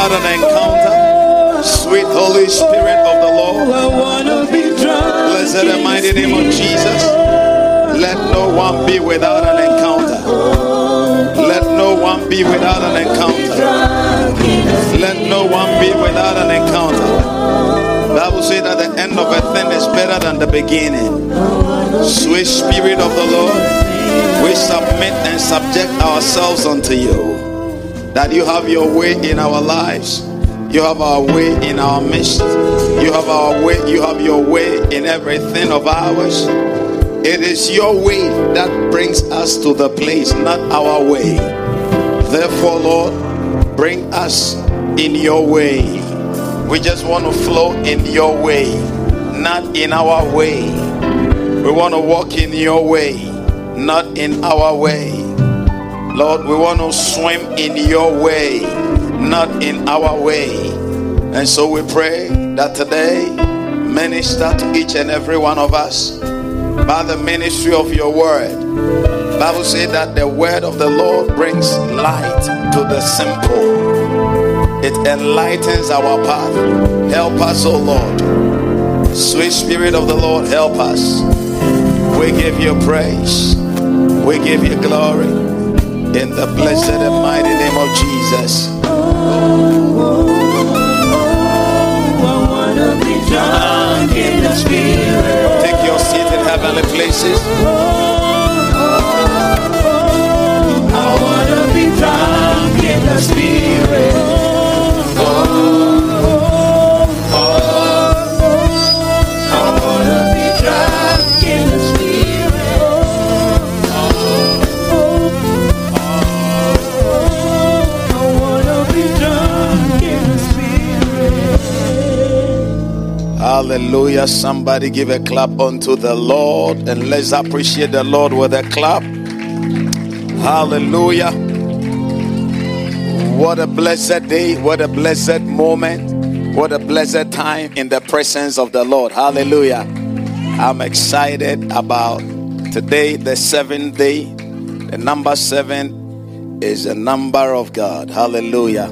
without an encounter. Sweet Holy Spirit of the Lord. Blessed and mighty name of Jesus. Let no one be without an encounter. Let no one be without an encounter. Let no one be without an encounter. Bible says that the end of a thing is better than the beginning. Sweet Spirit of the Lord, we submit and subject ourselves unto you. That you have your way in our lives. You have our way in our midst. You have our way, you have your way in everything of ours. It is your way that brings us to the place, not our way. Therefore, Lord, bring us in your way. We just want to flow in your way, not in our way. We want to walk in your way, not in our way. Lord, we want to swim in your way, not in our way. And so we pray that today minister to each and every one of us by the ministry of your word. Bible says that the word of the Lord brings light to the simple. It enlightens our path. Help us, O Lord. Sweet Spirit of the Lord, help us. We give you praise. We give you glory. In the blessed and mighty name of Jesus. Take your seat in heavenly places. Hallelujah. Somebody give a clap unto the Lord and let's appreciate the Lord with a clap. Hallelujah. What a blessed day. What a blessed moment. What a blessed time in the presence of the Lord. Hallelujah. I'm excited about today, the seventh day. The number seven is the number of God. Hallelujah.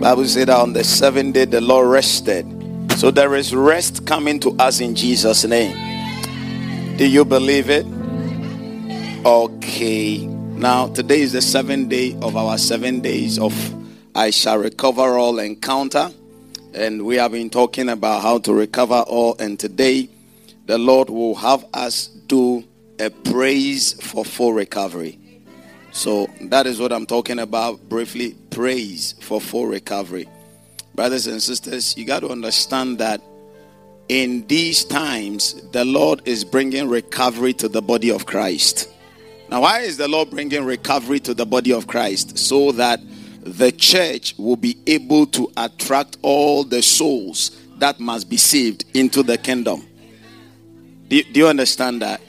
Bible said that on the seventh day the Lord rested. So there is rest coming to us in Jesus' name. Do you believe it? Okay. Now today is the seventh day of our seven days of I shall recover all encounter. And we have been talking about how to recover all. And today the Lord will have us do a praise for full recovery. So that is what I'm talking about briefly praise for full recovery. Brothers and sisters, you got to understand that in these times, the Lord is bringing recovery to the body of Christ. Now, why is the Lord bringing recovery to the body of Christ? So that the church will be able to attract all the souls that must be saved into the kingdom. Do, do you understand that?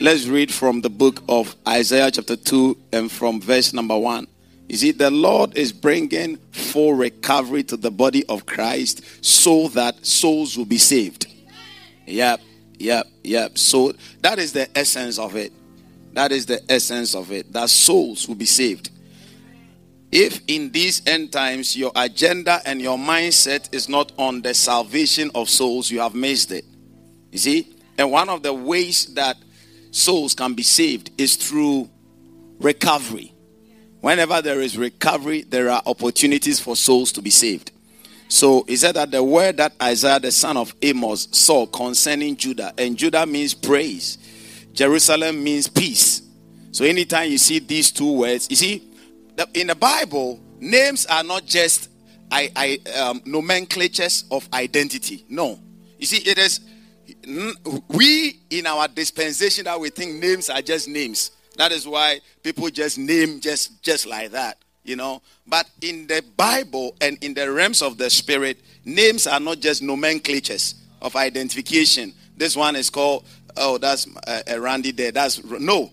Let's read from the book of Isaiah, chapter 2, and from verse number 1. You see, the Lord is bringing full recovery to the body of Christ so that souls will be saved. Yep, yep, yep. So that is the essence of it. That is the essence of it. That souls will be saved. If in these end times your agenda and your mindset is not on the salvation of souls, you have missed it. You see? And one of the ways that souls can be saved is through recovery. Whenever there is recovery, there are opportunities for souls to be saved. So he said that the word that Isaiah the son of Amos saw concerning Judah, and Judah means praise, Jerusalem means peace. So anytime you see these two words, you see, in the Bible, names are not just I, I, um, nomenclatures of identity. No. You see, it is we in our dispensation that we think names are just names. That is why people just name just just like that, you know. But in the Bible and in the realms of the spirit, names are not just nomenclatures of identification. This one is called oh that's uh, a Randy there. That's no.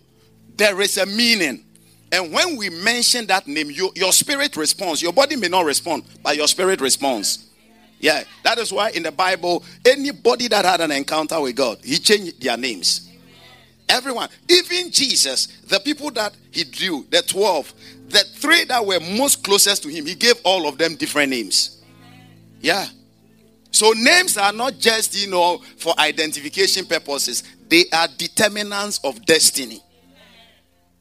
There is a meaning. And when we mention that name, you, your spirit responds. Your body may not respond, but your spirit responds. Yeah, that is why in the Bible, anybody that had an encounter with God, he changed their names. Everyone, even Jesus, the people that he drew, the 12, the three that were most closest to him, he gave all of them different names. Yeah. So names are not just, you know, for identification purposes, they are determinants of destiny.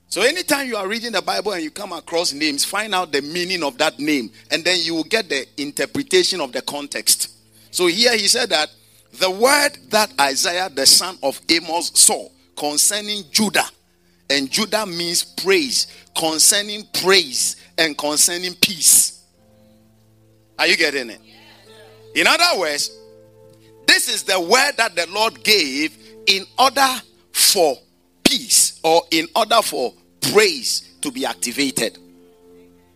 So anytime you are reading the Bible and you come across names, find out the meaning of that name, and then you will get the interpretation of the context. So here he said that the word that Isaiah the son of Amos saw concerning Judah, and Judah means praise, concerning praise and concerning peace. Are you getting it? In other words, this is the word that the Lord gave in order for peace or in order for praise to be activated.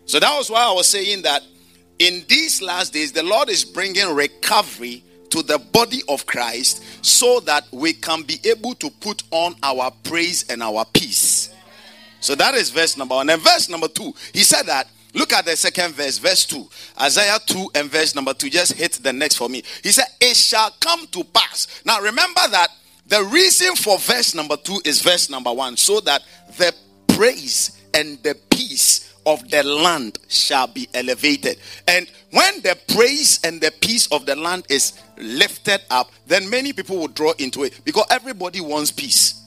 So that was why I was saying that in these last days, the Lord is bringing recovery to the body of Christ so that we can be able to put on our praise and our peace. So that is verse number one. And verse number two, he said that. Look at the second verse, verse 2. Isaiah 2 and verse number 2. Just hit the next for me. He said, It shall come to pass. Now remember that the reason for verse number 2 is verse number 1. So that the praise and the peace of the land shall be elevated. And when the praise and the peace of the land is lifted up, then many people will draw into it because everybody wants peace.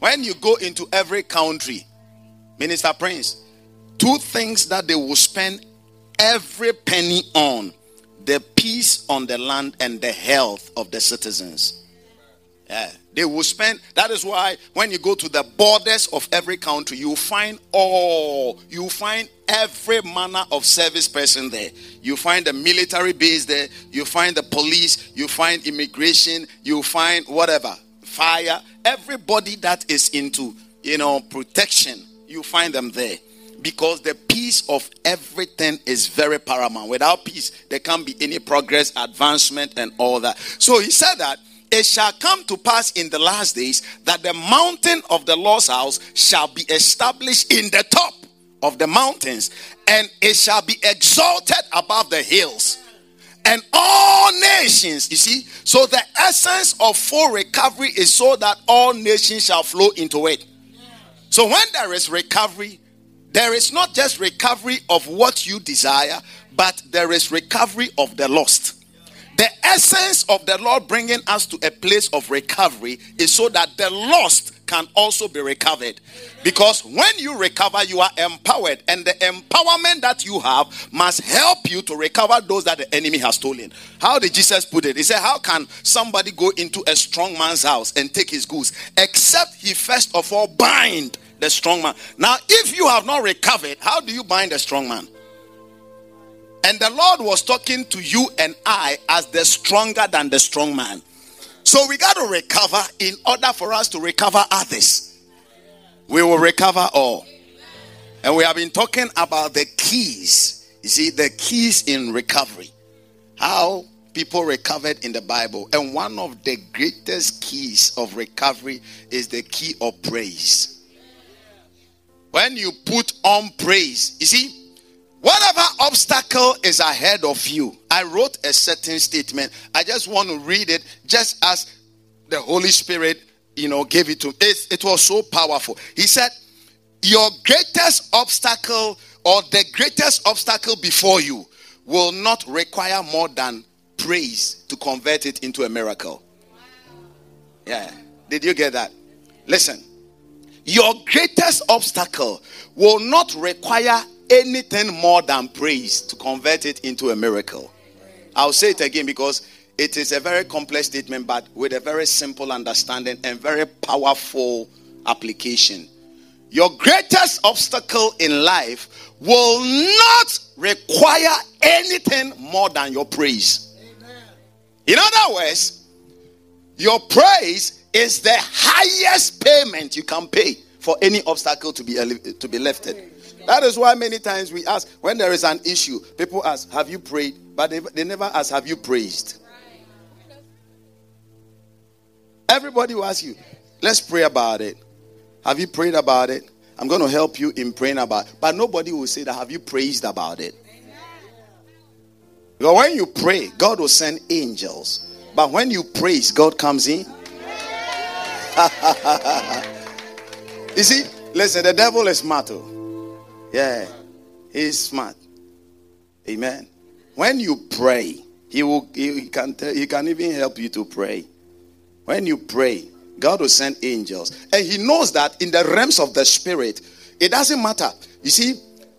When you go into every country, Minister Prince, two things that they will spend every penny on the peace on the land and the health of the citizens. Yeah. They will spend. That is why when you go to the borders of every country, you find all. You find every manner of service person there. You find the military base there. You find the police. You find immigration. You find whatever fire. Everybody that is into you know protection, you find them there because the peace of everything is very paramount. Without peace, there can't be any progress, advancement, and all that. So he said that it shall come to pass in the last days that the mountain of the Lord's house shall be established in the top of the mountains, and it shall be exalted above the hills. And all nations, you see, so the essence of full recovery is so that all nations shall flow into it. So when there is recovery, there is not just recovery of what you desire, but there is recovery of the lost. The essence of the Lord bringing us to a place of recovery is so that the lost can also be recovered. Because when you recover, you are empowered, and the empowerment that you have must help you to recover those that the enemy has stolen. How did Jesus put it? He said, How can somebody go into a strong man's house and take his goods except he first of all bind the strong man? Now, if you have not recovered, how do you bind a strong man? And the Lord was talking to you and I as the stronger than the strong man. So we got to recover in order for us to recover others. We will recover all. And we have been talking about the keys. You see, the keys in recovery. How people recovered in the Bible. And one of the greatest keys of recovery is the key of praise. When you put on praise, you see, Whatever obstacle is ahead of you, I wrote a certain statement. I just want to read it just as the Holy Spirit, you know, gave it to me. It, it was so powerful. He said, Your greatest obstacle or the greatest obstacle before you will not require more than praise to convert it into a miracle. Yeah. Did you get that? Listen. Your greatest obstacle will not require anything more than praise to convert it into a miracle. I'll say it again because it is a very complex statement, but with a very simple understanding and very powerful application. Your greatest obstacle in life will not require anything more than your praise. In other words, your praise is the highest payment you can pay for any obstacle to be to be lifted. That is why many times we ask when there is an issue, people ask, Have you prayed? But they, they never ask, Have you praised? Everybody will ask you, Let's pray about it. Have you prayed about it? I'm going to help you in praying about it. But nobody will say that, Have you praised about it? Because when you pray, God will send angels. But when you praise, God comes in. you see, listen, the devil is smart. Yeah, he's smart. Amen. When you pray, he will he can tell, he can even help you to pray. When you pray, God will send angels. And he knows that in the realms of the spirit, it doesn't matter. You see,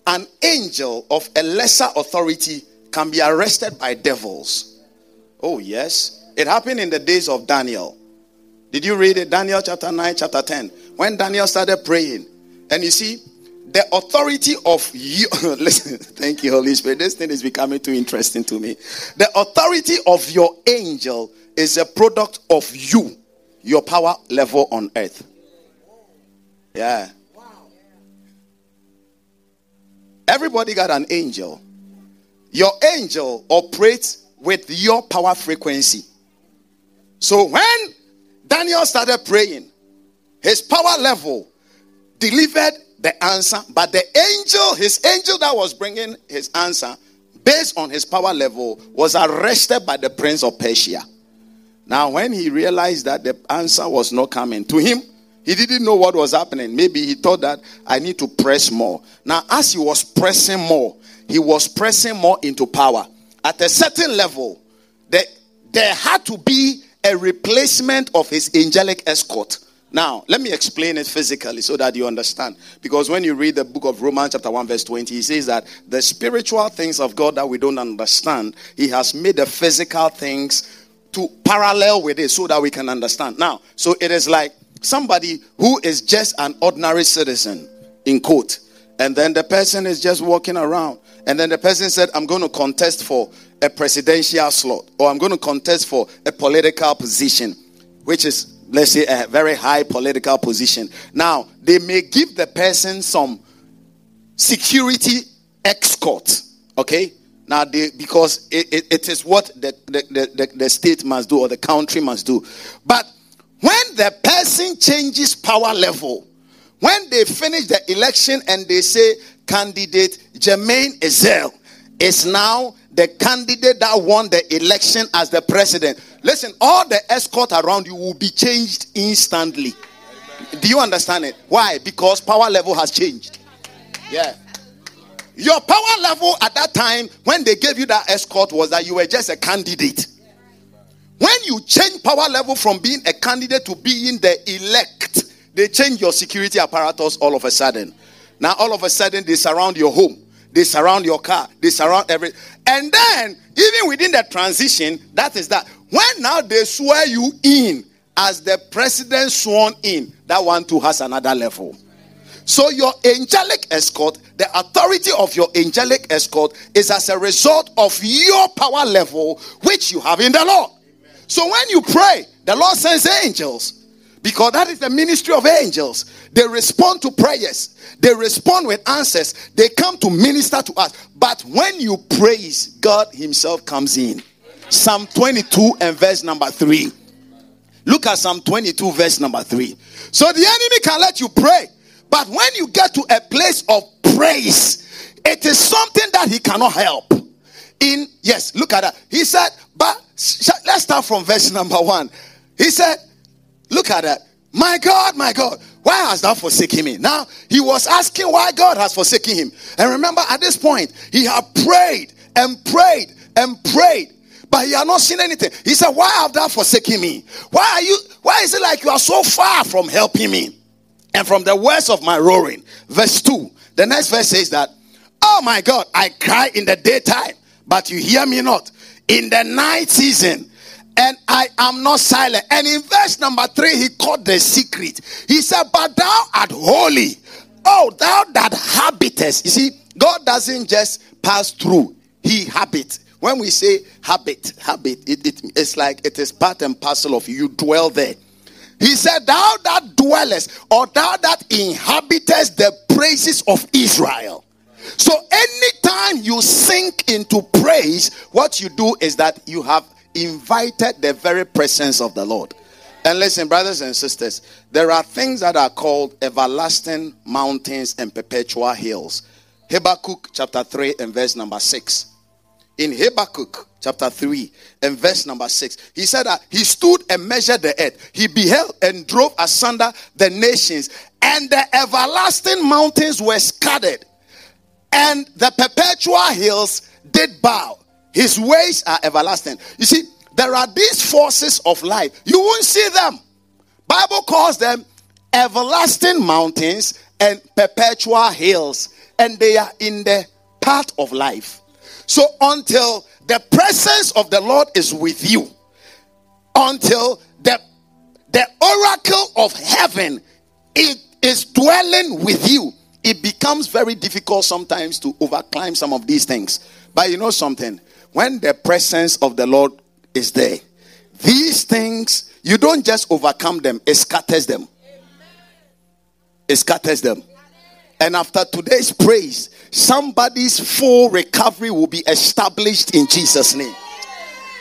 an angel of a lesser authority can be arrested by devils. Oh, yes. It happened in the days of Daniel. Did you read it? Daniel chapter 9, chapter 10. When Daniel started praying, and you see, the authority of you, listen, thank you, Holy Spirit. This thing is becoming too interesting to me. The authority of your angel is a product of you, your power level on earth. Yeah. Everybody got an angel. Your angel operates with your power frequency. So when Daniel started praying, his power level delivered the answer, but the angel, his angel that was bringing his answer based on his power level, was arrested by the prince of Persia. Now, when he realized that the answer was not coming to him, he didn't know what was happening. Maybe he thought that I need to press more. Now, as he was pressing more, he was pressing more into power. At a certain level, there, there had to be a replacement of his angelic escort. Now, let me explain it physically so that you understand. Because when you read the book of Romans, chapter 1, verse 20, he says that the spiritual things of God that we don't understand, he has made the physical things to parallel with it so that we can understand. Now, so it is like somebody who is just an ordinary citizen, in quote, and then the person is just walking around, and then the person said, I'm going to contest for a presidential slot, or I'm going to contest for a political position, which is let's say a very high political position. Now, they may give the person some security escort, okay? Now, they, because it, it, it is what the, the, the, the state must do or the country must do. But when the person changes power level, when they finish the election and they say candidate Jermaine Ezel is now the candidate that won the election as the president. Listen, all the escort around you will be changed instantly. Do you understand it? Why? Because power level has changed. Yeah. Your power level at that time when they gave you that escort was that you were just a candidate. When you change power level from being a candidate to being the elect, they change your security apparatus all of a sudden. Now, all of a sudden, they surround your home, they surround your car, they surround every. And then, even within the transition, that is that. When now they swear you in as the president sworn in, that one too has another level. So your angelic escort, the authority of your angelic escort is as a result of your power level which you have in the Lord. So when you pray, the Lord sends angels because that is the ministry of angels. They respond to prayers, they respond with answers, they come to minister to us. But when you praise, God Himself comes in. Psalm 22 and verse number 3. Look at Psalm 22, verse number 3. So the enemy can let you pray, but when you get to a place of praise, it is something that he cannot help. In yes, look at that. He said, but let's start from verse number one. He said, Look at that. My God, my God, why has thou forsaken me? Now, he was asking why God has forsaken him. And remember, at this point, he had prayed and prayed and prayed, but he had not seen anything. He said, Why have thou forsaken me? Why are you, why is it like you are so far from helping me? And from the words of my roaring. Verse 2. The next verse says that, Oh my God, I cry in the daytime, but you hear me not. In the night season, and I am not silent. And in verse number three, he caught the secret. He said, But thou art holy. Oh, thou that habitest. You see, God doesn't just pass through, he habit. When we say habit, habit, it, it, it's like it is part and parcel of you. Dwell there. He said, Thou that dwellest, or thou that inhabitest the praises of Israel. So anytime you sink into praise, what you do is that you have invited the very presence of the Lord. And listen, brothers and sisters, there are things that are called everlasting mountains and perpetual hills. Habakkuk chapter 3 and verse number 6. In Habakkuk chapter 3 and verse number 6. He said that he stood and measured the earth. He beheld and drove asunder the nations, and the everlasting mountains were scattered, and the perpetual hills did bow. His ways are everlasting. You see, there are these forces of life. You won't see them. Bible calls them everlasting mountains and perpetual hills, and they are in the path of life. So until the presence of the Lord is with you, until the the oracle of heaven it is dwelling with you, it becomes very difficult sometimes to overclimb some of these things. But you know something? When the presence of the Lord is there, these things you don't just overcome them, it scatters them. It scatters them. And after today's praise, somebody's full recovery will be established in Jesus' name.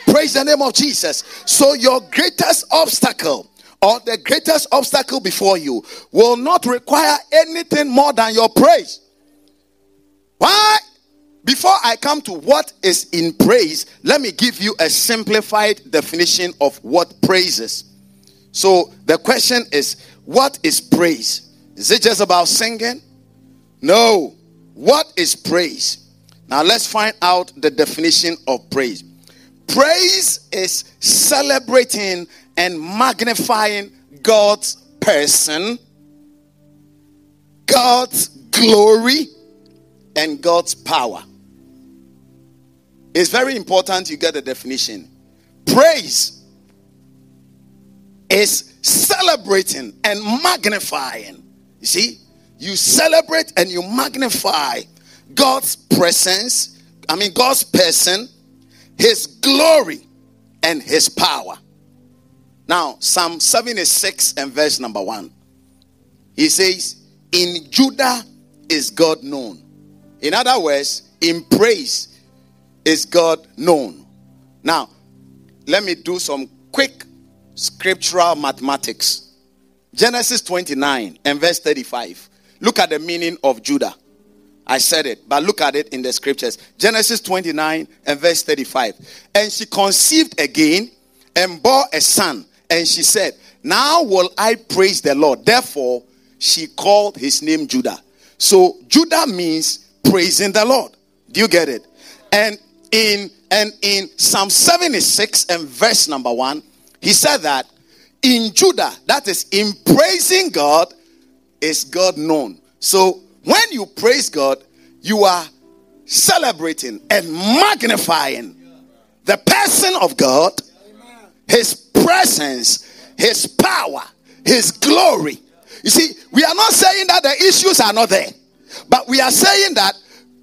Praise the name of Jesus. So, your greatest obstacle or the greatest obstacle before you will not require anything more than your praise. Why? Before I come to what is in praise, let me give you a simplified definition of what praise is. So, the question is what is praise? Is it just about singing? No. What is praise? Now let's find out the definition of praise. Praise is celebrating and magnifying God's person, God's glory, and God's power. It's very important you get the definition. Praise is celebrating and magnifying. You see, you celebrate and you magnify God's presence, I mean, God's person, His glory, and His power. Now, Psalm 76 and verse number 1. He says, In Judah is God known. In other words, in praise is God known. Now, let me do some quick scriptural mathematics. Genesis 29 and verse 35. Look at the meaning of Judah. I said it, but look at it in the scriptures. Genesis 29 and verse 35. And she conceived again and bore a son. And she said, Now will I praise the Lord. Therefore, she called his name Judah. So Judah means praising the Lord. Do you get it? And in and in Psalm 76 and verse number 1, he said that in Judah, that is in praising God, is God known. So when you praise God, you are celebrating and magnifying the person of God, His presence, His power, His glory. You see, we are not saying that the issues are not there, but we are saying that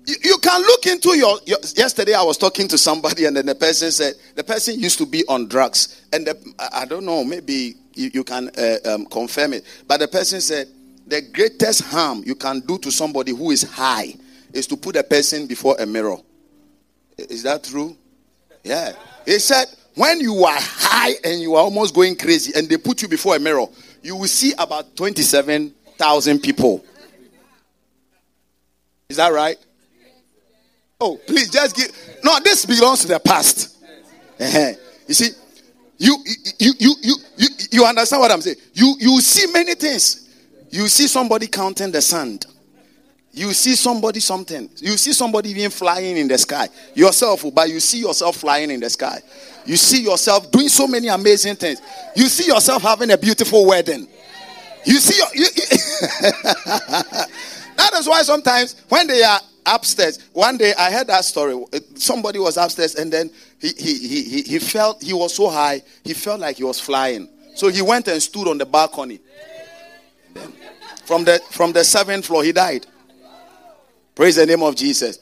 you, you can look into your, your, Yesterday, I was talking to somebody, and then the person said the person used to be on drugs, and the, I don't know, maybe you, you can uh, um, confirm it, but the person said the greatest harm you can do to somebody who is high is to put a person before a mirror. Is that true? Yeah. He said, when you are high and you are almost going crazy and they put you before a mirror, you will see about 27,000 people. Is that right? Oh, please just give. No, this belongs to the past. Uh-huh. You see, you, you, you, you, you, you understand what I'm saying? You, you see many things. You see somebody counting the sand. You see somebody something. You see somebody even flying in the sky. Yourself, but you see yourself flying in the sky. You see yourself doing so many amazing things. You see yourself having a beautiful wedding. You see your, you, you that is why sometimes when they are upstairs, one day I heard that story. Somebody was upstairs and then he, he, he, he, he felt he was so high, he felt like he was flying. So he went and stood on the balcony. From the from the seventh floor, he died. Praise the name of Jesus.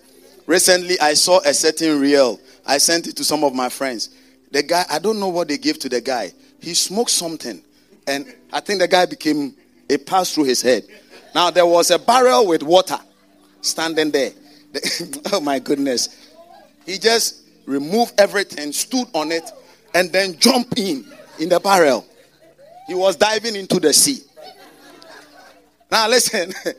Recently, I saw a certain reel. I sent it to some of my friends. The guy, I don't know what they gave to the guy. He smoked something, and I think the guy became it passed through his head. Now there was a barrel with water standing there. oh my goodness! He just removed everything, stood on it, and then jumped in in the barrel. He was diving into the sea. Now listen.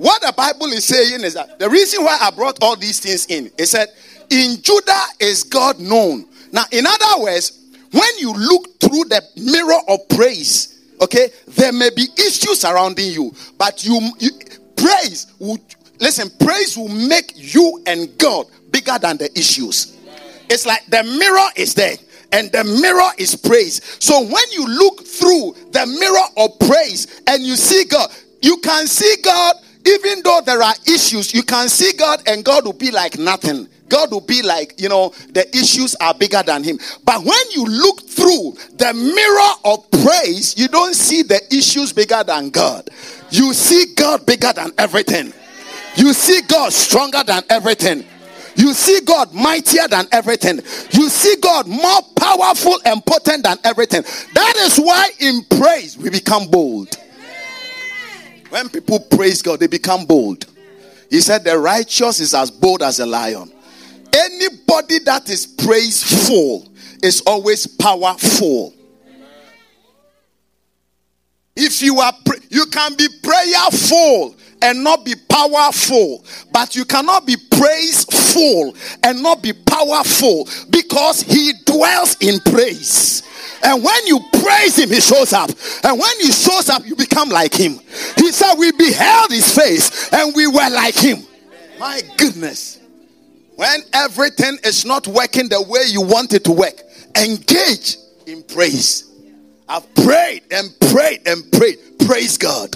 What the Bible is saying is that the reason why I brought all these things in, it said, in Judah is God known. Now, in other words, when you look through the mirror of praise, okay, there may be issues surrounding you, but you, you praise will listen, praise will make you and God bigger than the issues. It's like the mirror is there and the mirror is praise. So when you look through the mirror of praise and you see God, you can see God even though there are issues, you can see God and God will be like nothing. God will be like, you know, the issues are bigger than him. But when you look through the mirror of praise, you don't see the issues bigger than God. You see God bigger than everything. You see God stronger than everything. You see God mightier than everything. You see God more powerful and potent than everything. That is why in praise we become bold. When people praise God, they become bold. He said, The righteous is as bold as a lion. Anybody that is praiseful is always powerful. If you are, you can be prayerful and not be powerful, but you cannot be praiseful and not be powerful because he dwells in praise. And when you praise him, he shows up. And when he shows up, you become like him. He said, We beheld his face and we were like him. My goodness. When everything is not working the way you want it to work, engage in praise. I've prayed and prayed and prayed. Praise God.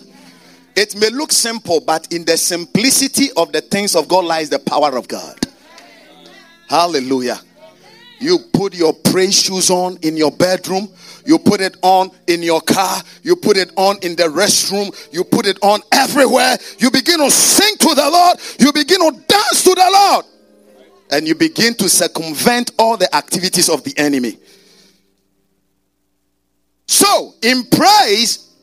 It may look simple, but in the simplicity of the things of God lies the power of God. Hallelujah. You put your praise shoes on in your bedroom. You put it on in your car. You put it on in the restroom. You put it on everywhere. You begin to sing to the Lord. You begin to dance to the Lord. And you begin to circumvent all the activities of the enemy. So, in praise,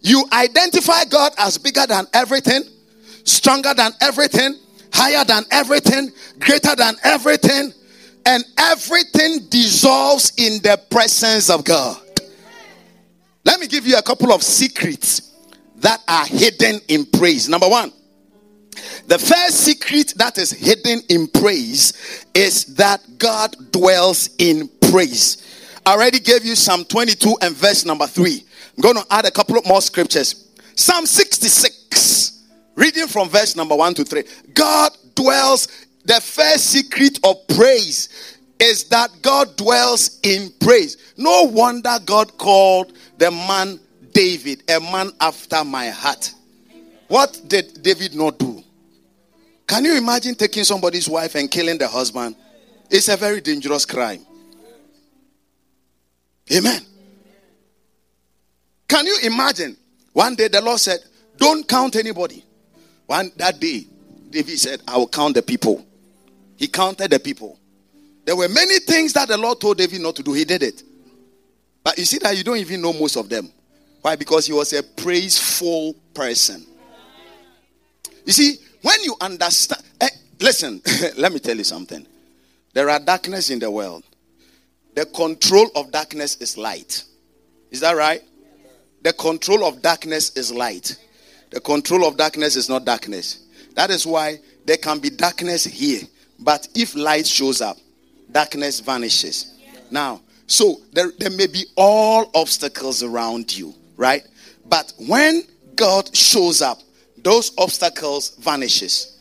you identify God as bigger than everything, stronger than everything, higher than everything, greater than everything, and everything dissolves in the presence of God. Let me give you a couple of secrets that are hidden in praise. Number one, the first secret that is hidden in praise is that God dwells in praise. I already gave you Psalm 22 and verse number 3. I'm going to add a couple of more scriptures. Psalm 66, reading from verse number 1 to 3. God dwells, the first secret of praise is that God dwells in praise. No wonder God called the man David a man after my heart. What did David not do? Can you imagine taking somebody's wife and killing the husband? It's a very dangerous crime. Amen. Can you imagine? One day the Lord said, Don't count anybody. One that day, David said, I will count the people. He counted the people. There were many things that the Lord told David not to do. He did it. But you see that you don't even know most of them. Why? Because he was a praiseful person. You see, when you understand, eh, listen, let me tell you something. There are darkness in the world. The control of darkness is light. Is that right? The control of darkness is light. The control of darkness is not darkness. That is why there can be darkness here. But if light shows up, darkness vanishes. Now, so there, there may be all obstacles around you, right? But when God shows up, those obstacles vanishes.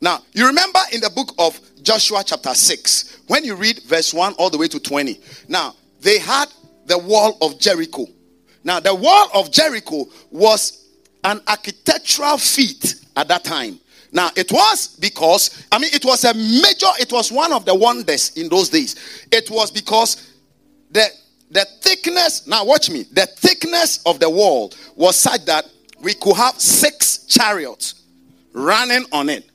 Now, you remember in the book of Joshua chapter 6, when you read verse 1 all the way to 20. Now, they had the wall of Jericho. Now, the wall of Jericho was an architectural feat at that time. Now, it was because, I mean, it was a major, it was one of the wonders in those days. It was because the, the thickness, now watch me, the thickness of the wall was such that we could have six chariots running on it.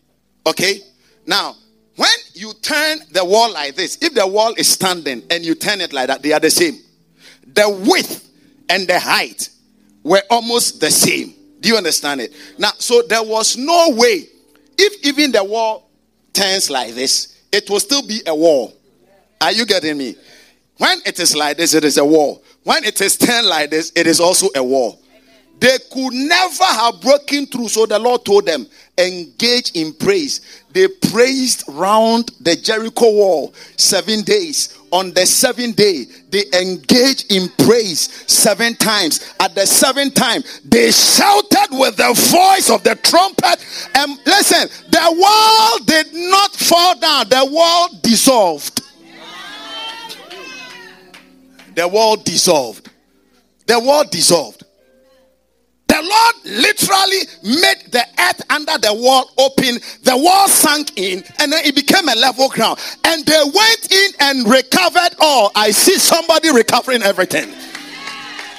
Okay? Now, when you turn the wall like this, if the wall is standing and you turn it like that, they are the same. The width and the height were almost the same. Do you understand it? Now, so there was no way if even the wall turns like this, it will still be a wall. Are you getting me? When it is like this, it is a wall. When it is turned like this, it is also a wall. They could never have broken through. So the Lord told them, engage in praise. They praised round the Jericho wall seven days. On the seventh day, they engaged in praise seven times. At the seventh time, they shouted with the voice of the trumpet. And listen, the wall did not fall down, the wall dissolved. The wall dissolved. The wall dissolved. The Lord literally made the earth under the wall open. The wall sank in and then it became a level ground. And they went in and recovered all. I see somebody recovering everything.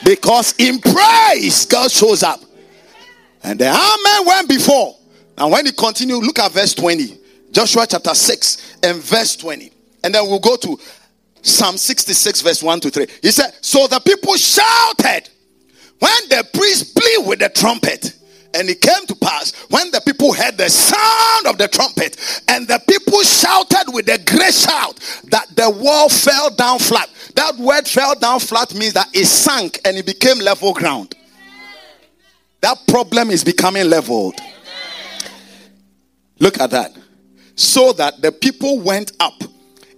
Because in praise, God shows up. And the army went before. And when he continued, look at verse 20. Joshua chapter 6 and verse 20. And then we'll go to Psalm 66, verse 1 to 3. He said, So the people shouted when the priest blew with the trumpet. And it came to pass when the people heard the sound of the trumpet and the people shouted with a great shout that the wall fell down flat. That word fell down flat means that it sank and it became level ground. That problem is becoming leveled. Look at that. So that the people went up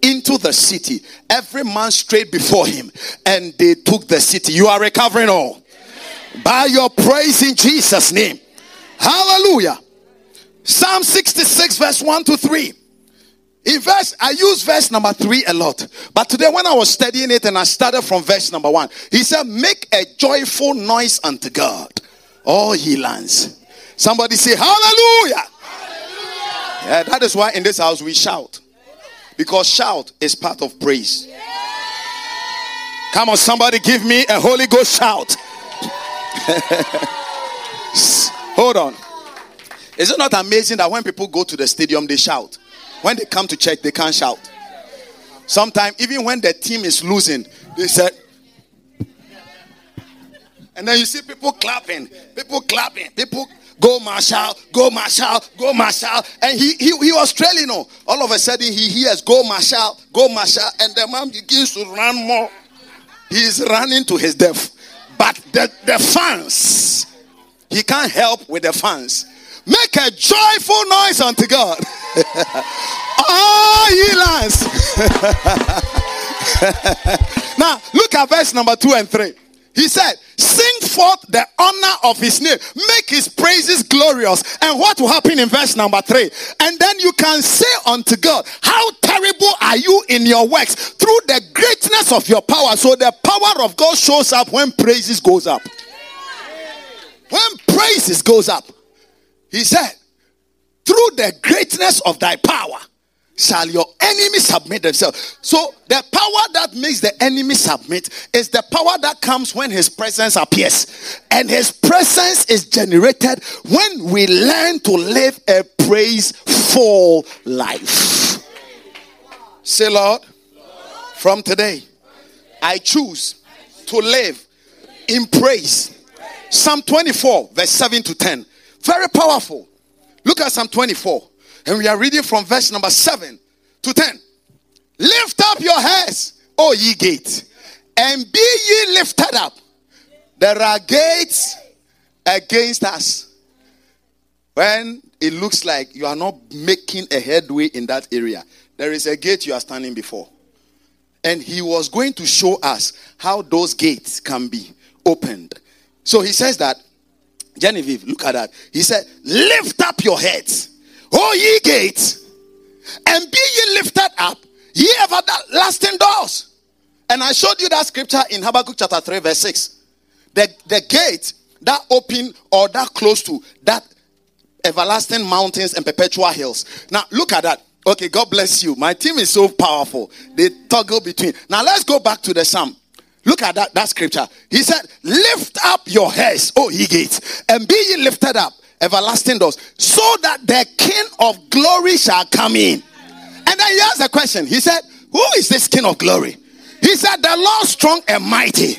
into the city, every man straight before him, and they took the city. You are recovering all by your praise in Jesus' name. Hallelujah. Psalm 66, verse 1 to 3. In verse, I use verse number three a lot. But today, when I was studying it and I started from verse number one, he said, Make a joyful noise unto God, all ye lands. Somebody say, Hallelujah. Hallelujah. Yeah, that is why in this house we shout. Because shout is part of praise. Come on, somebody give me a Holy Ghost shout. Hold on. Is it not amazing that when people go to the stadium, they shout? When they come to church, they can't shout. Sometimes, even when the team is losing, they said, and then you see people clapping, people clapping, people go Marshall, go Marshall, go Marshall. And he, he, he was trailing on. All of a sudden, he hears go Marshall, go Marshall, and the man begins to run more. He's running to his death. But the, the fans, he can't help with the fans. Make a joyful noise unto God. All ye lands. now, look at verse number two and three. He said, Sing forth the honor of his name, make his praises glorious. And what will happen in verse number three? And then you can say unto God, How terrible are you in your works through the greatness of your power. So the power of God shows up when praises goes up. When praises goes up, he said, Through the greatness of thy power shall your enemy submit themselves. So the power that makes the enemy submit is the power that comes when his presence appears. And his presence is generated when we learn to live a praiseful life. Say, Lord, from today, I choose to live in praise. Psalm 24, verse 7 to 10. Very powerful. Look at Psalm 24. And we are reading from verse number 7 to 10. Lift up your heads, O ye gates, and be ye lifted up. There are gates against us. When it looks like you are not making a headway in that area, there is a gate you are standing before. And he was going to show us how those gates can be opened. So he says that, Genevieve, look at that. He said, Lift up your heads O ye gates, and be ye lifted up, ye everlasting doors. And I showed you that scripture in Habakkuk chapter 3, verse 6. The, the gate that open or that close to that everlasting mountains and perpetual hills. Now look at that. Okay, God bless you. My team is so powerful. They toggle between. Now let's go back to the psalm. Look at that, that scripture. He said, Lift up your heads, O ye gates, and be ye lifted up, everlasting doors, so that the King of glory shall come in. And then he asked a question. He said, Who is this King of glory? He said, The Lord strong and mighty.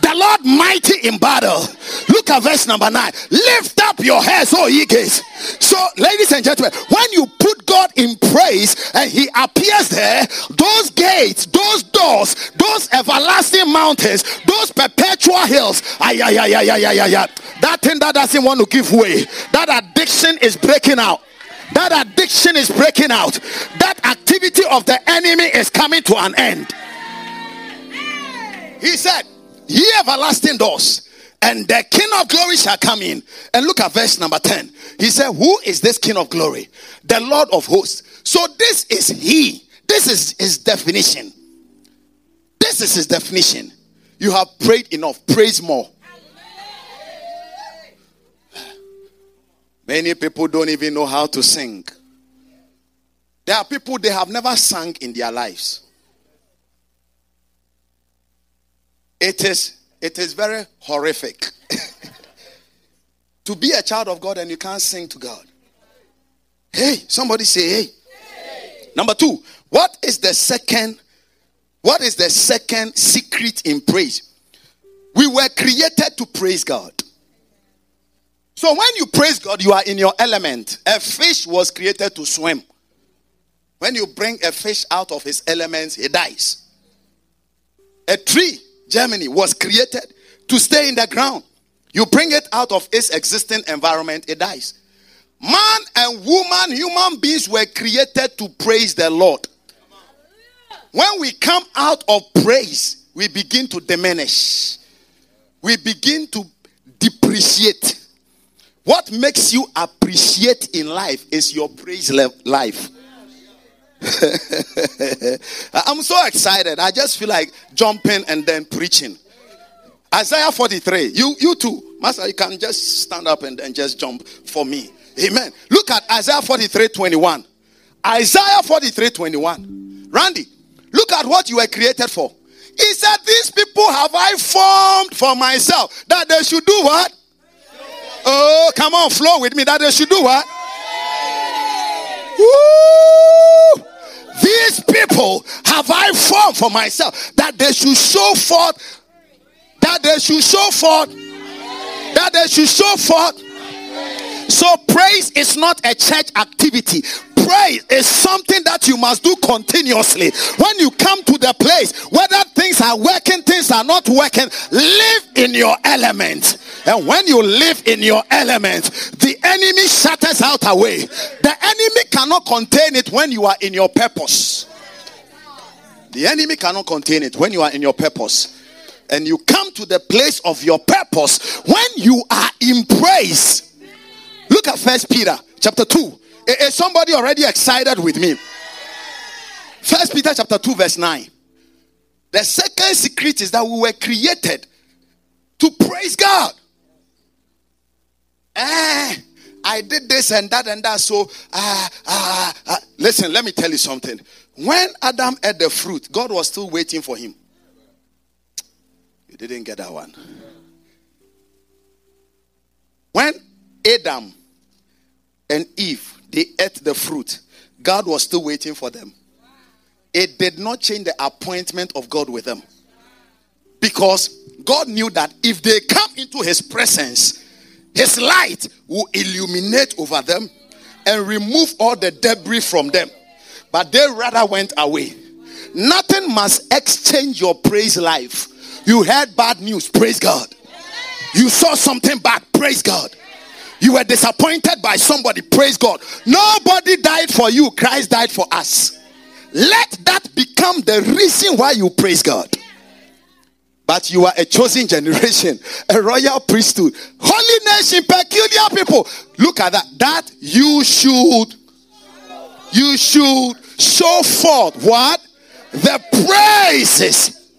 The Lord mighty in battle. Look at verse number nine. Lift up your heads, O ye gates. So, ladies and gentlemen, when you put God in praise and he appears there, those gates, those doors, those everlasting mountains, those perpetual hills, ay, ay, ay, ay, ay, ay, ay, that thing that doesn't want to give way, that addiction is breaking out that addiction is breaking out that activity of the enemy is coming to an end he said Ye everlasting doors, and the King of glory shall come in. And look at verse number 10. He said, Who is this King of glory? The Lord of hosts. So this is He. This is His definition. This is His definition. You have prayed enough, praise more. Many people don't even know how to sing. There are people they have never sung in their lives. It is it is very horrific to be a child of God and you can't sing to God. Hey, somebody say hey. hey. Number 2, what is the second what is the second secret in praise? We were created to praise God. So when you praise God, you are in your element. A fish was created to swim. When you bring a fish out of his elements, he dies. A tree, Germany, was created to stay in the ground. You bring it out of its existing environment, it dies. Man and woman, human beings were created to praise the Lord. When we come out of praise, we begin to diminish. We begin to depreciate. What makes you appreciate in life is your praise life. I'm so excited. I just feel like jumping and then preaching. Isaiah 43. You you too. Master, you can just stand up and then just jump for me. Amen. Look at Isaiah 43 21. Isaiah 43 21. Randy, look at what you were created for. He said, These people have I formed for myself that they should do what? Oh, come on, flow with me. That they should do what? Woo! These people have I formed for myself that they should show forth, that they should show forth, that they should show forth. So, praise is not a church activity praise is something that you must do continuously. When you come to the place, whether things are working, things are not working, live in your element. And when you live in your element, the enemy shatters out away. The enemy cannot contain it when you are in your purpose. The enemy cannot contain it when you are in your purpose. And you come to the place of your purpose when you are in praise. Look at First Peter chapter 2 is somebody already excited with me? First Peter chapter 2, verse 9. The second secret is that we were created to praise God. Eh, I did this and that and that. So, ah, ah, ah. listen, let me tell you something. When Adam ate the fruit, God was still waiting for him. You didn't get that one. When Adam and Eve they ate the fruit. God was still waiting for them. It did not change the appointment of God with them. Because God knew that if they come into his presence, his light will illuminate over them and remove all the debris from them. But they rather went away. Nothing must exchange your praise life. You heard bad news, praise God. You saw something bad, praise God. You were disappointed by somebody. Praise God. Nobody died for you. Christ died for us. Let that become the reason why you praise God. But you are a chosen generation, a royal priesthood, holy nation, peculiar people. Look at that. That you should, you should show forth what? The praises.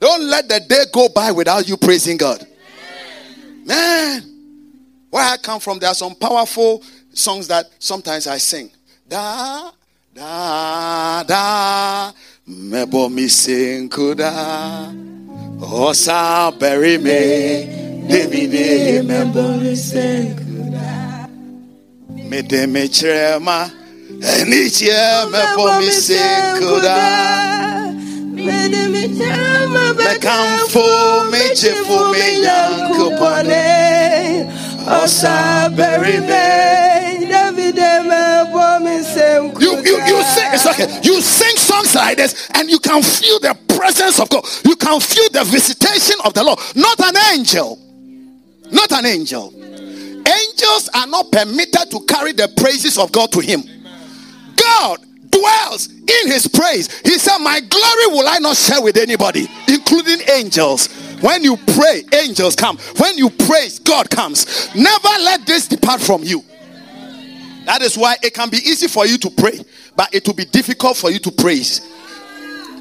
Don't let the day go by without you praising God. Man. Where I come from, there are some powerful songs that sometimes I sing. Da, da, da, mebo mi sing kuda. Osa bury me, David, mebo mi sing kuda. Me de me chrema, enichie mebo mi sing kuda. Me de me chrema, mekamfo, me chefo, me yankupone. Me bo me sing, it's okay. You sing songs like this, and you can feel the presence of God. You can feel the visitation of the Lord. Not an angel. Not an angel. Angels are not permitted to carry the praises of God to Him. God dwells in His praise. He said, My glory will I not share with anybody, including angels. When you pray, angels come. When you praise, God comes. Never let this depart from you. That is why it can be easy for you to pray, but it will be difficult for you to praise.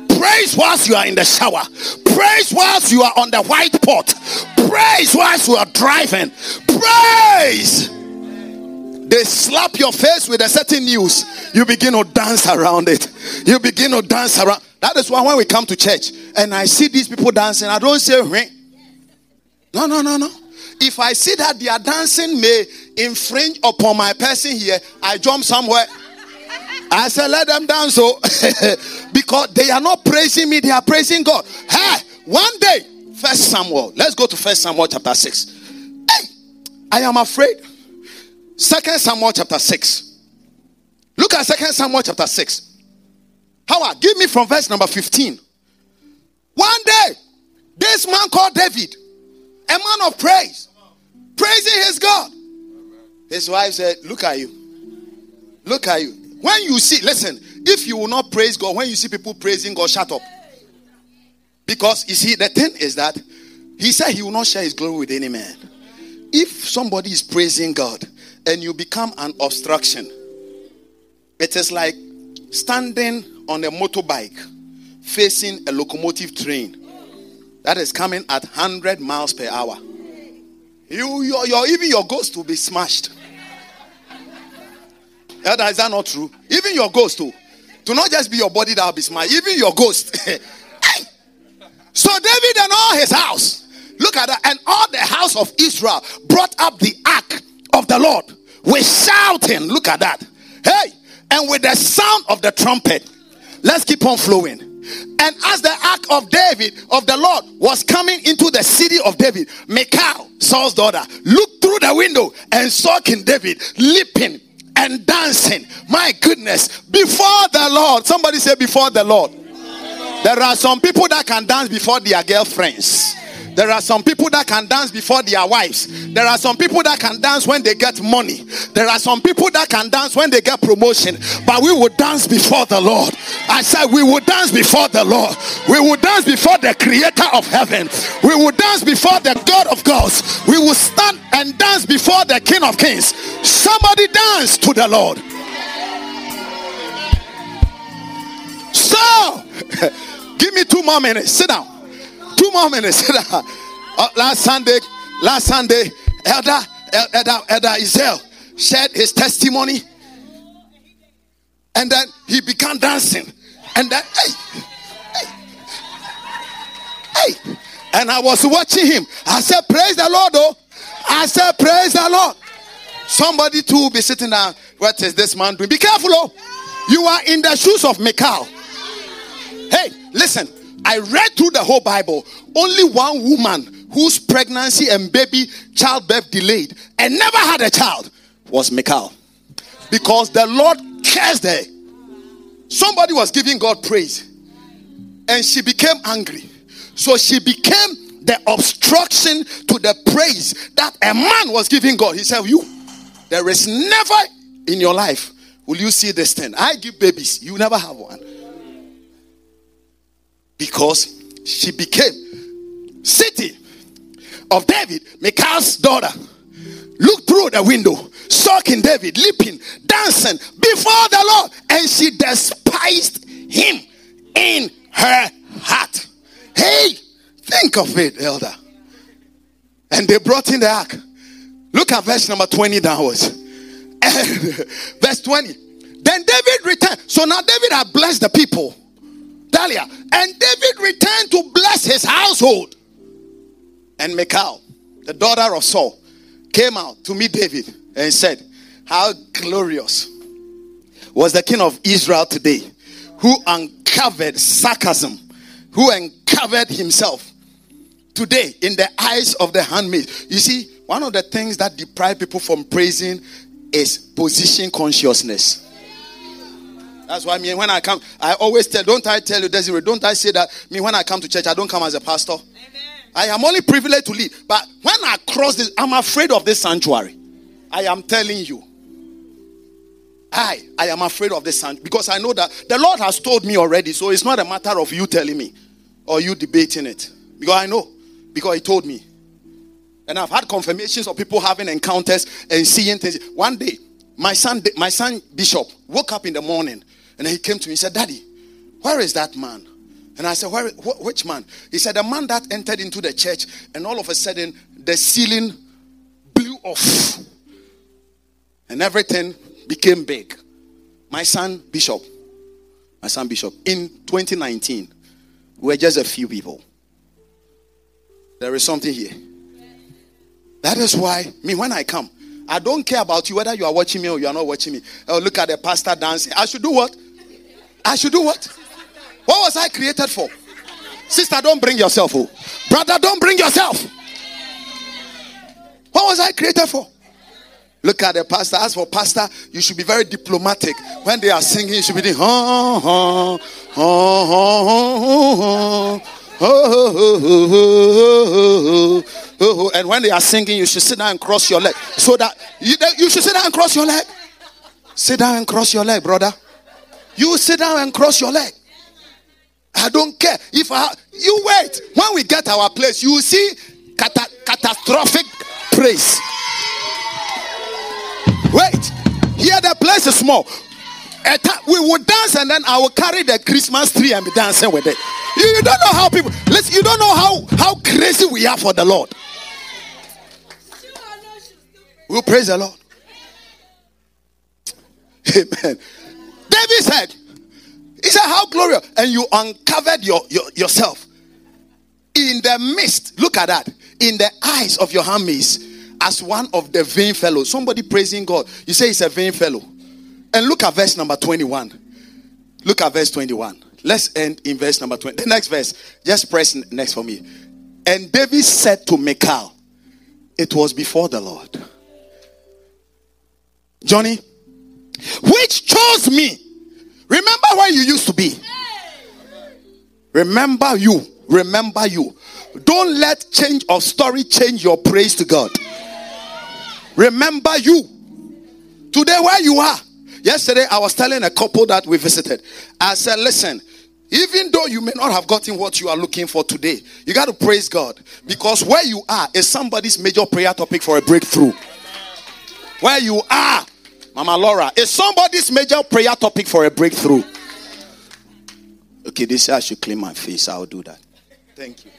Praise whilst you are in the shower. Praise whilst you are on the white pot. Praise whilst you are driving. Praise. They slap your face with a certain news. You begin to dance around it. You begin to dance around. That is why when we come to church and I see these people dancing, I don't say, Heh. no, no, no, no. If I see that their dancing may infringe upon my person here, I jump somewhere. I said, let them dance. Oh. So, because they are not praising me, they are praising God. Hey, one day, First Samuel. Let's go to First Samuel chapter 6. Hey, I am afraid. Second Samuel chapter 6. Look at Second Samuel chapter 6. Howard, give me from verse number 15. One day, this man called David, a man of praise, praising his God. His wife said, Look at you. Look at you. When you see, listen, if you will not praise God, when you see people praising God, shut up. Because you see, the thing is that he said he will not share his glory with any man. If somebody is praising God and you become an obstruction, it is like standing on a motorbike facing a locomotive train that is coming at 100 miles per hour. You, your, your, even your ghost will be smashed. Elder, is that not true? Even your ghost too. Do not just be your body that will be smashed. Even your ghost. so David and all his house, look at that, and all the house of Israel brought up the ark of the Lord with shouting. Look at that. Hey, and with the sound of the trumpet. Let's keep on flowing. And as the ark of David, of the Lord, was coming into the city of David, Michal, Saul's daughter, looked through the window and saw King David leaping and dancing. My goodness, before the Lord. Somebody say, before the Lord. There are some people that can dance before their girlfriends. There are some people that can dance before their wives. There are some people that can dance when they get money. There are some people that can dance when they get promotion. But we will dance before the Lord. I said, we will dance before the Lord. We will dance before the creator of heaven. We will dance before the God of gods. We will stand and dance before the King of kings. Somebody dance to the Lord. So, give me two more minutes. Sit down. Two more minutes. Uh, last Sunday, last Sunday, Elder, Elder, Elder Israel shared his testimony. And then he began dancing. And then, hey, hey, hey. And I was watching him. I said, Praise the Lord, oh. I said, Praise the Lord. Somebody too will be sitting down. What is this man doing? Be careful, oh. You are in the shoes of Michal. Hey, listen. I read through the whole Bible. Only one woman whose pregnancy and baby childbirth delayed and never had a child was Michal. Because the Lord cursed her. Somebody was giving God praise. And she became angry. So she became the obstruction to the praise that a man was giving God. He said, You, there is never in your life will you see this thing. I give babies, you never have one. Because she became city of David, Michal's daughter. Looked through the window, saw King David leaping, dancing before the Lord, and she despised him in her heart. Hey, think of it, elder. And they brought in the ark. Look at verse number 20 downwards. verse 20. Then David returned. So now David had blessed the people. And David returned to bless his household. And Michal, the daughter of Saul, came out to meet David and said, How glorious was the king of Israel today, who uncovered sarcasm, who uncovered himself today in the eyes of the handmaid. You see, one of the things that deprive people from praising is position consciousness. That's why me when I come, I always tell. Don't I tell you, Desiree? Don't I say that? Me when I come to church, I don't come as a pastor. I am only privileged to lead. But when I cross this, I'm afraid of this sanctuary. I am telling you. I, I am afraid of this sanctuary because I know that the Lord has told me already. So it's not a matter of you telling me or you debating it. Because I know. Because He told me. And I've had confirmations of people having encounters and seeing things. One day, my son, my son Bishop woke up in the morning and he came to me and said, Daddy, where is that man? And I said, Where, wh- which man? He said, The man that entered into the church, and all of a sudden the ceiling blew off. And everything became big. My son, Bishop, my son, Bishop, in 2019, we were just a few people. There is something here. That is why, me, when I come, I don't care about you whether you are watching me or you are not watching me. Oh, look at the pastor dancing. I should do what? I should do what? What was I created for? Sister, don't bring yourself. Oh. Brother, don't bring yourself. What was I created for? Look at the pastor. As for pastor, you should be very diplomatic. When they are singing, you should be doing, huh, huh, huh, huh, huh, huh, huh, and when they are singing, you should sit down and cross your leg. So that you, you should sit down and cross your leg. Sit down and cross your leg, brother. You sit down and cross your leg. I don't care. If I, you wait, when we get our place, you will see cata- catastrophic praise. Wait, here the place is small. We will dance and then I will carry the Christmas tree and be dancing with it. You, you don't know how people listen, you don't know how, how crazy we are for the Lord. We'll praise the Lord. Amen. David said, He said, How glorious. And you uncovered your, your yourself in the midst. Look at that. In the eyes of your handmaids as one of the vain fellows. Somebody praising God. You say he's a vain fellow. And look at verse number 21. Look at verse 21. Let's end in verse number 20. The next verse. Just press next for me. And David said to Michal, It was before the Lord. Johnny, which chose me. Remember where you used to be. Remember you. Remember you. Don't let change of story change your praise to God. Remember you. Today, where you are. Yesterday, I was telling a couple that we visited. I said, listen, even though you may not have gotten what you are looking for today, you got to praise God. Because where you are is somebody's major prayer topic for a breakthrough. Where you are, Mama Laura, is somebody's major prayer topic for a breakthrough. Okay, this year I should clean my face. I'll do that. Thank you.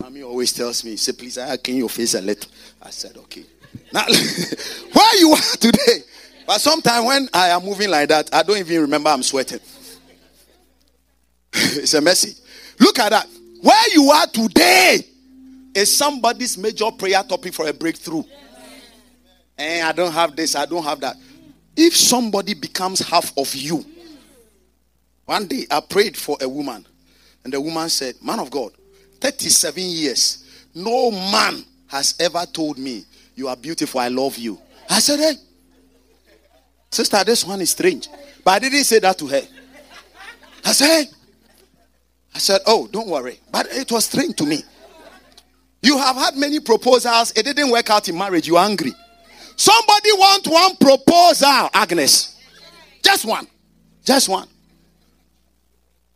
Mommy always tells me, say, please, I clean your face a little. I said, okay. Now, where you are today. But sometimes when I am moving like that, I don't even remember I'm sweating. it's a message. Look at that. Where you are today is somebody's major prayer topic for a breakthrough. And I don't have this, I don't have that. If somebody becomes half of you, one day I prayed for a woman, and the woman said, Man of God, 37 years, no man has ever told me, You are beautiful, I love you. I said, Hey, sister, this one is strange. But I didn't say that to her. I said, Hey, I said, Oh, don't worry. But it was strange to me. You have had many proposals, it didn't work out in marriage, you're angry. Somebody want one proposal, Agnes. Just one. Just one.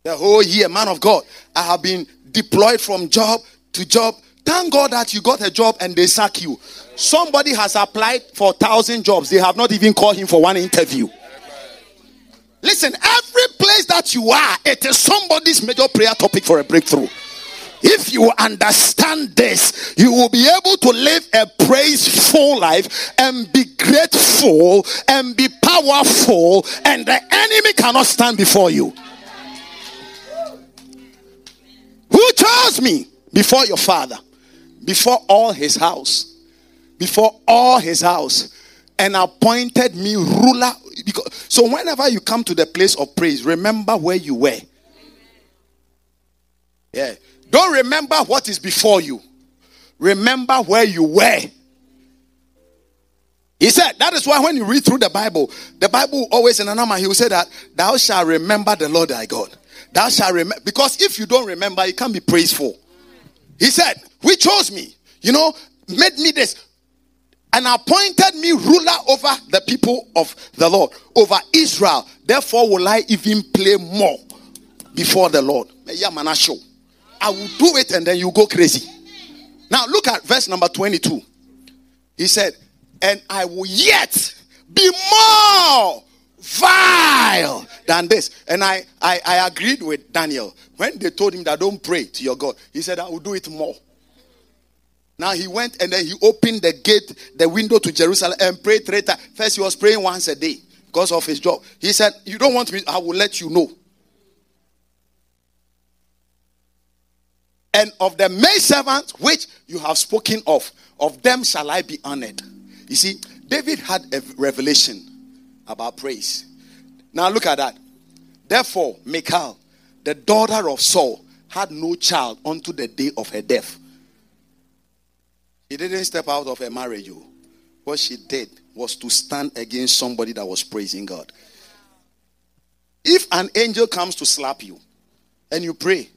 The whole year, man of God, I have been deployed from job to job. Thank God that you got a job and they sack you. Somebody has applied for a thousand jobs. They have not even called him for one interview. Listen, every place that you are, it is somebody's major prayer topic for a breakthrough. If you understand this, you will be able to live a praiseful life and be grateful and be powerful, and the enemy cannot stand before you. Who chose me before your father, before all his house, before all his house, and appointed me ruler? Because, so, whenever you come to the place of praise, remember where you were. Yeah. Don't remember what is before you. Remember where you were. He said, that is why when you read through the Bible, the Bible always in Anama, he will say that, thou shalt remember the Lord thy God. Thou shalt remember, because if you don't remember, you can't be praiseful. He said, We chose me, you know, made me this, and appointed me ruler over the people of the Lord, over Israel. Therefore, will I even play more before the Lord. I will do it and then you go crazy. Now, look at verse number 22. He said, And I will yet be more vile than this. And I, I, I agreed with Daniel. When they told him that don't pray to your God, he said, I will do it more. Now he went and then he opened the gate, the window to Jerusalem and prayed three times. First, he was praying once a day because of his job. He said, You don't want me, I will let you know. And of the maid servants which you have spoken of, of them shall I be honored. You see, David had a revelation about praise. Now look at that. Therefore, Michal, the daughter of Saul, had no child unto the day of her death. He didn't step out of her marriage. Oh. What she did was to stand against somebody that was praising God. If an angel comes to slap you and you pray,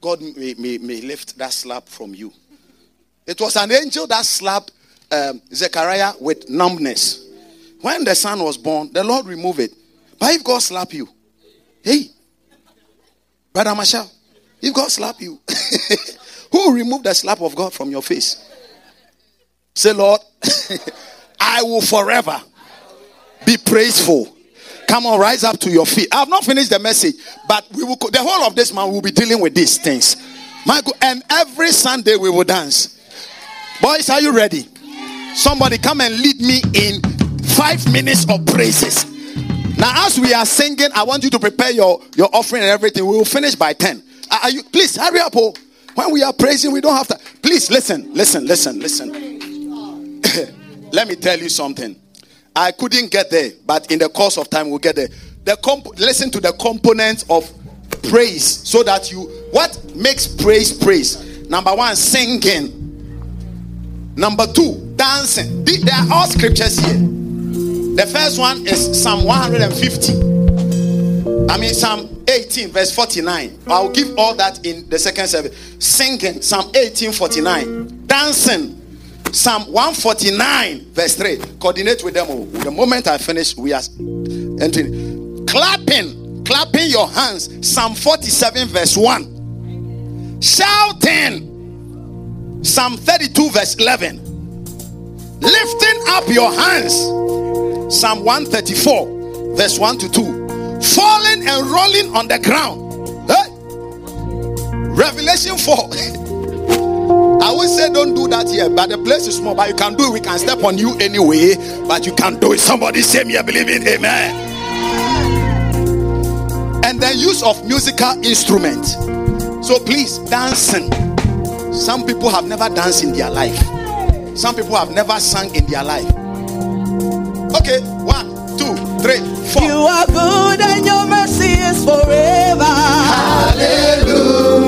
God may, may, may lift that slap from you. It was an angel that slapped um, Zechariah with numbness. When the son was born, the Lord removed it. But if God slap you, hey, Brother Marshall, if God slap you, who removed the slap of God from your face? Say, Lord, I will forever be praiseful. Come on, rise up to your feet. I have not finished the message, but we will. The whole of this month will be dealing with these things. Michael, and every Sunday we will dance. Boys, are you ready? Somebody come and lead me in five minutes of praises. Now, as we are singing, I want you to prepare your, your offering and everything. We will finish by 10. Are you please hurry up? Oh. When we are praising, we don't have to. Please listen, listen, listen, listen. Let me tell you something. I couldn't get there, but in the course of time, we'll get there. The comp- listen to the components of praise so that you what makes praise praise? Number one singing. Number two dancing. There are all scriptures here. The first one is psalm 150 i mean psalm 18 verse 49 i'll give all that in the second service. Singing psalm 18 49 dancing Psalm 149, verse 3. Coordinate with them. Oh. The moment I finish, we are entering. Clapping, clapping your hands. Psalm 47, verse 1. Shouting. Psalm 32, verse 11. Lifting up your hands. Psalm 134, verse 1 to 2. Falling and rolling on the ground. Revelation 4. I would say don't do that here, but the place is small, but you can do it. We can step on you anyway, but you can do it. Somebody say me, I believe in amen. And the use of musical instruments. So please, dancing. Some people have never danced in their life. Some people have never sung in their life. Okay, one, two, three, four. You are good and your mercy is forever. Please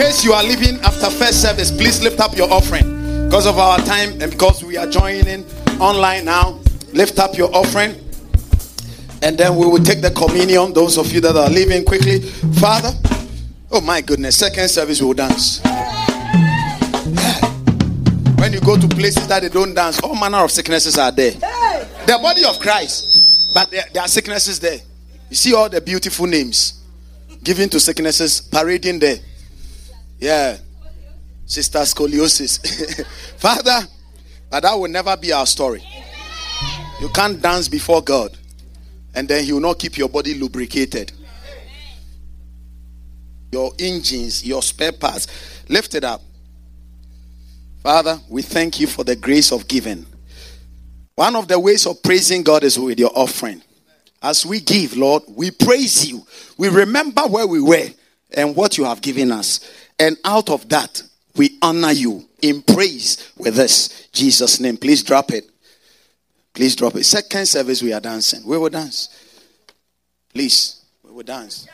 case you are leaving after first service, please lift up your offering. Because of our time and because we are joining online now, lift up your offering. And then we will take the communion. Those of you that are leaving quickly. Father, oh my goodness, second service we will dance. When you go to places that they don't dance, all manner of sicknesses are there. The body of Christ, but there, there are sicknesses there. You see all the beautiful names given to sicknesses parading there. Yeah. Sister scoliosis. Father, but that will never be our story. You can't dance before God and then He will not keep your body lubricated. Your engines, your spare parts, lift it up. Father, we thank you for the grace of giving. One of the ways of praising God is with your offering. As we give, Lord, we praise you. We remember where we were and what you have given us. And out of that, we honor you in praise with this. Jesus' name. Please drop it. Please drop it. Second service, we are dancing. We will dance. Please, we will dance.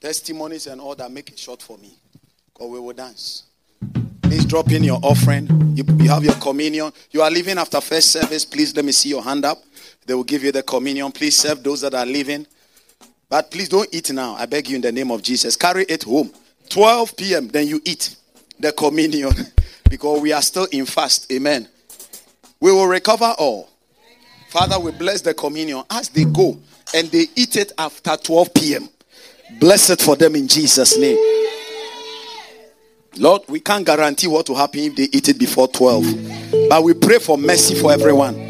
Testimonies and all that, make it short for me. Because we will dance. Please drop in your offering. You, you have your communion. You are leaving after first service. Please let me see your hand up. They will give you the communion. Please serve those that are leaving. But please don't eat now. I beg you in the name of Jesus. Carry it home. 12 p.m. Then you eat the communion because we are still in fast. Amen. We will recover all. Father, we bless the communion as they go and they eat it after 12 p.m. Bless it for them in Jesus' name. Lord, we can't guarantee what will happen if they eat it before 12. But we pray for mercy for everyone.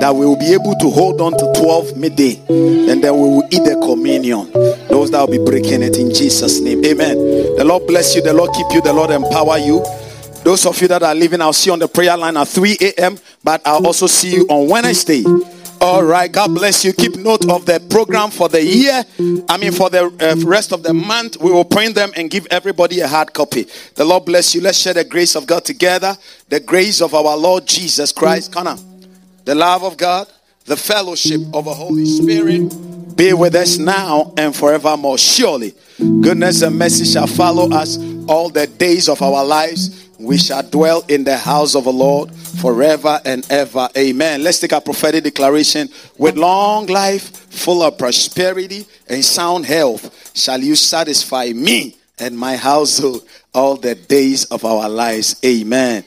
That we will be able to hold on to 12 midday and then we will eat the communion. Those that will be breaking it in Jesus' name. Amen. The Lord bless you, the Lord keep you, the Lord empower you. Those of you that are living, I'll see you on the prayer line at 3 a.m., but I'll also see you on Wednesday. All right, God bless you. Keep note of the program for the year. I mean, for the uh, rest of the month, we will print them and give everybody a hard copy. The Lord bless you. Let's share the grace of God together. The grace of our Lord Jesus Christ. Connor, the love of God, the fellowship of the Holy Spirit be with us now and forevermore. Surely, goodness and mercy shall follow us all the days of our lives. We shall dwell in the house of the Lord forever and ever. Amen. Let's take a prophetic declaration. With long life, full of prosperity and sound health, shall you satisfy me and my household all the days of our lives. Amen.